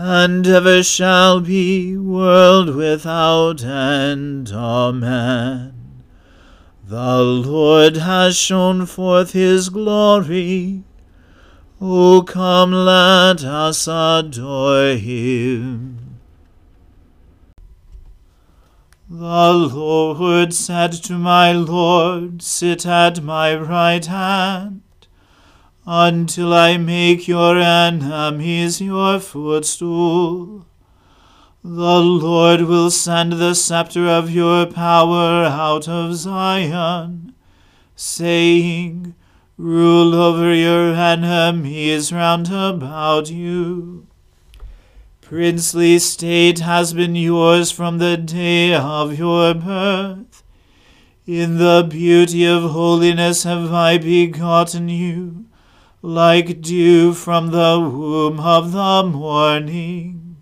and ever shall be, world without end. Amen. The Lord has shown forth his glory. O come, let us adore him. The Lord said to my Lord, Sit at my right hand, until I make your enemies your footstool. The Lord will send the scepter of your power out of Zion, saying, Rule over your enemies round about you. Princely state has been yours from the day of your birth. In the beauty of holiness have I begotten you, like dew from the womb of the morning.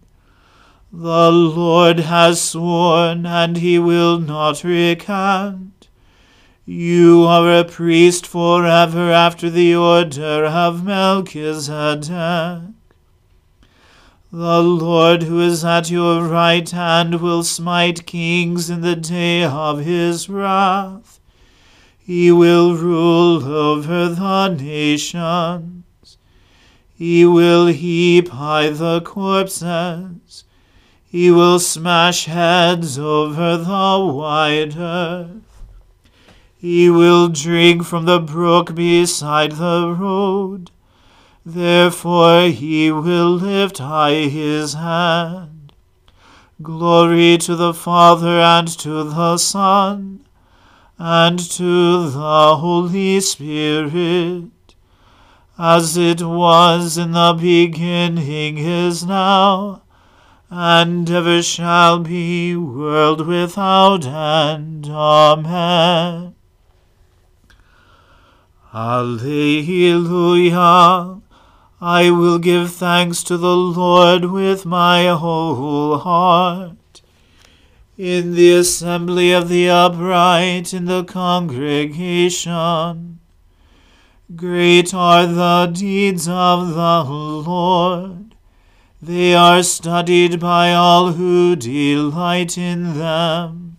The Lord has sworn, and he will not recant. You are a priest forever after the order of Melchizedek. The Lord who is at your right hand will smite kings in the day of his wrath. He will rule over the nations. He will heap high the corpses. He will smash heads over the wide earth. He will drink from the brook beside the road. Therefore he will lift high his hand. Glory to the Father and to the Son and to the Holy Spirit, as it was in the beginning is now, and ever shall be, world without end. Amen. Alleluia, I will give thanks to the Lord with my whole heart. In the assembly of the upright, in the congregation, great are the deeds of the Lord. They are studied by all who delight in them.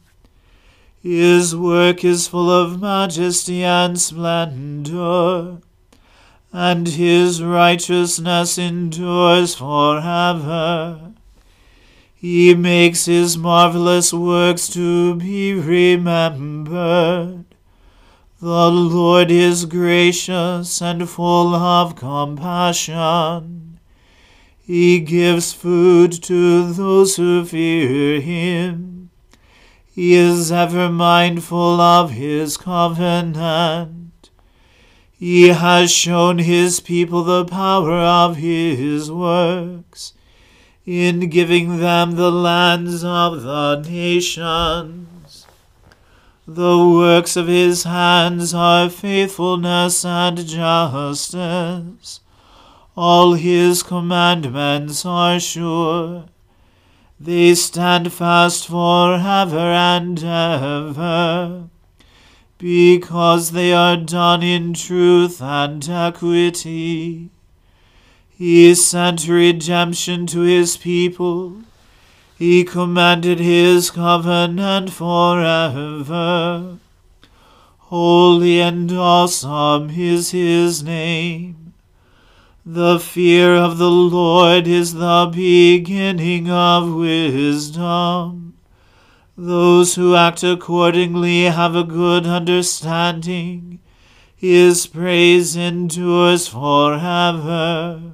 His work is full of majesty and splendor and his righteousness endures forever. He makes his marvelous works to be remembered. The Lord is gracious and full of compassion. He gives food to those who fear him. He is ever mindful of his covenant. He has shown his people the power of his works, in giving them the lands of the nations. The works of his hands are faithfulness and justice. All his commandments are sure. They stand fast forever and ever because they are done in truth and equity. He sent redemption to his people. He commanded his covenant forever. Holy and awesome is his name. The fear of the Lord is the beginning of wisdom. Those who act accordingly have a good understanding. His praise endures forever.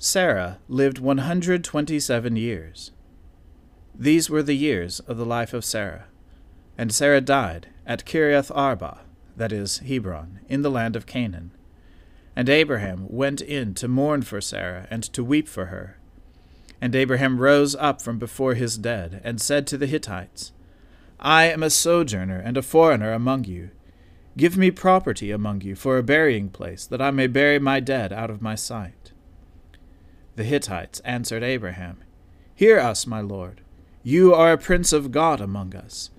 Sarah lived 127 years. These were the years of the life of Sarah. And Sarah died at Kiriath Arba, that is, Hebron, in the land of Canaan. And Abraham went in to mourn for Sarah and to weep for her. And Abraham rose up from before his dead, and said to the Hittites, I am a sojourner and a foreigner among you. Give me property among you for a burying place, that I may bury my dead out of my sight. The Hittites answered Abraham, Hear us, my lord. You are a prince of God among us.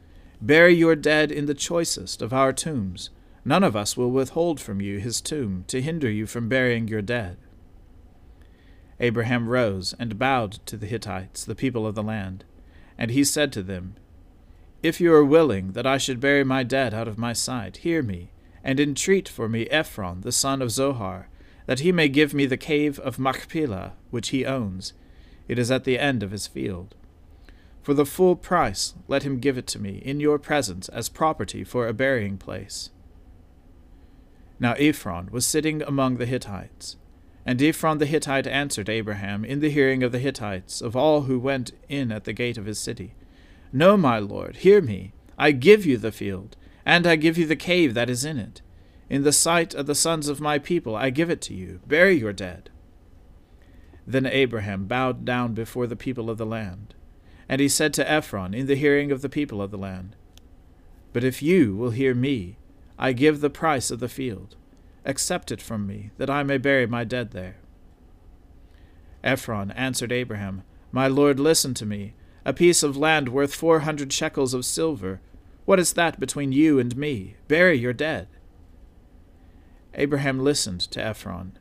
Bury your dead in the choicest of our tombs. None of us will withhold from you his tomb, to hinder you from burying your dead. Abraham rose and bowed to the Hittites, the people of the land. And he said to them, if you are willing that I should bury my dead out of my sight, hear me, and entreat for me Ephron the son of Zohar, that he may give me the cave of Machpelah, which he owns. It is at the end of his field. For the full price let him give it to me in your presence as property for a burying place. Now Ephron was sitting among the Hittites. And Ephron the Hittite answered Abraham in the hearing of the Hittites, of all who went in at the gate of his city, no, my lord, hear me. I give you the field, and I give you the cave that is in it. In the sight of the sons of my people I give it to you. Bury your dead. Then Abraham bowed down before the people of the land. And he said to Ephron in the hearing of the people of the land, But if you will hear me, I give the price of the field. Accept it from me, that I may bury my dead there. Ephron answered Abraham, My lord, listen to me a piece of land worth four hundred shekels of silver. What is that between you and me? Bury your dead. Abraham listened to Ephron,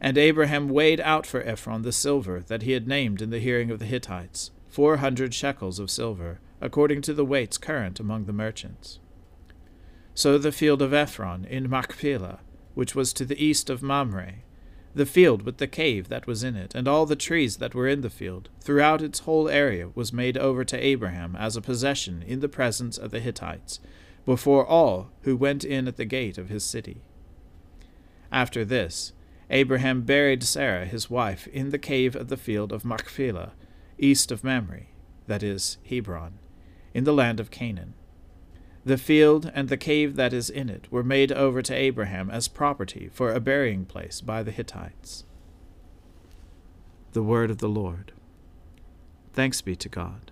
and Abraham weighed out for Ephron the silver that he had named in the hearing of the Hittites, four hundred shekels of silver, according to the weights current among the merchants. So the field of Ephron in Machpelah, which was to the east of Mamre, the field with the cave that was in it, and all the trees that were in the field, throughout its whole area, was made over to Abraham as a possession in the presence of the Hittites, before all who went in at the gate of his city. After this, Abraham buried Sarah his wife in the cave of the field of Machpelah, east of Mamre, that is, Hebron, in the land of Canaan. The field and the cave that is in it were made over to Abraham as property for a burying place by the Hittites. The Word of the Lord. Thanks be to God.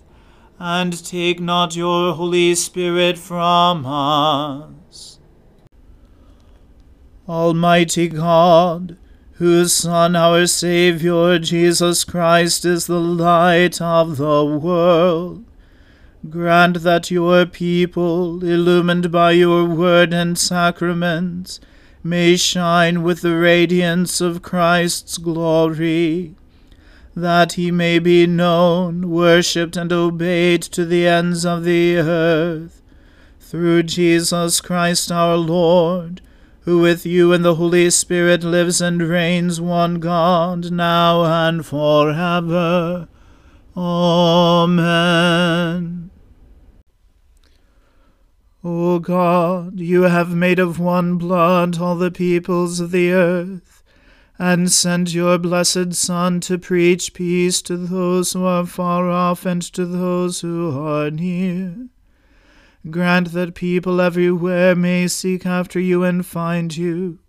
and take not your Holy Spirit from us. Almighty God, whose Son, our Saviour, Jesus Christ, is the light of the world. Grant that your people, illumined by your word and sacraments, may shine with the radiance of Christ's glory, that he may be known, worshipped, and obeyed to the ends of the earth. Through Jesus Christ our Lord, who with you and the Holy Spirit lives and reigns one God, now and forever. Amen. O God, you have made of one blood all the peoples of the earth, and sent your blessed Son to preach peace to those who are far off and to those who are near. Grant that people everywhere may seek after you and find you.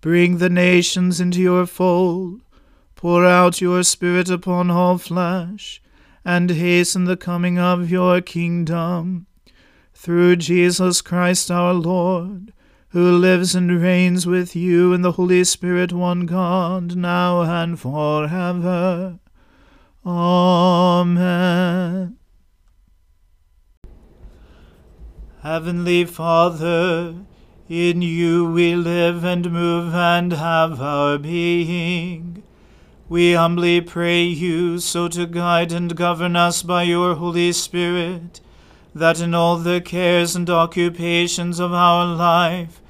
Bring the nations into your fold Pour out your Spirit upon all flesh, and hasten the coming of your kingdom. Through Jesus Christ our Lord, who lives and reigns with you in the Holy Spirit, one God, now and forever. Amen. Heavenly Father, in you we live and move and have our being. We humbly pray you so to guide and govern us by your Holy Spirit, that in all the cares and occupations of our life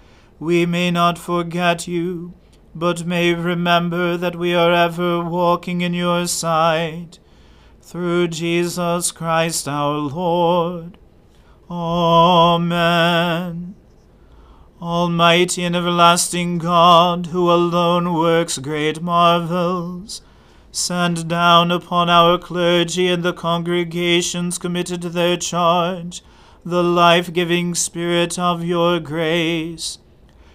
we may not forget you, but may remember that we are ever walking in your sight. Through Jesus Christ our Lord. Amen. Almighty and everlasting God, who alone works great marvels, send down upon our clergy and the congregations committed to their charge the life giving Spirit of your grace.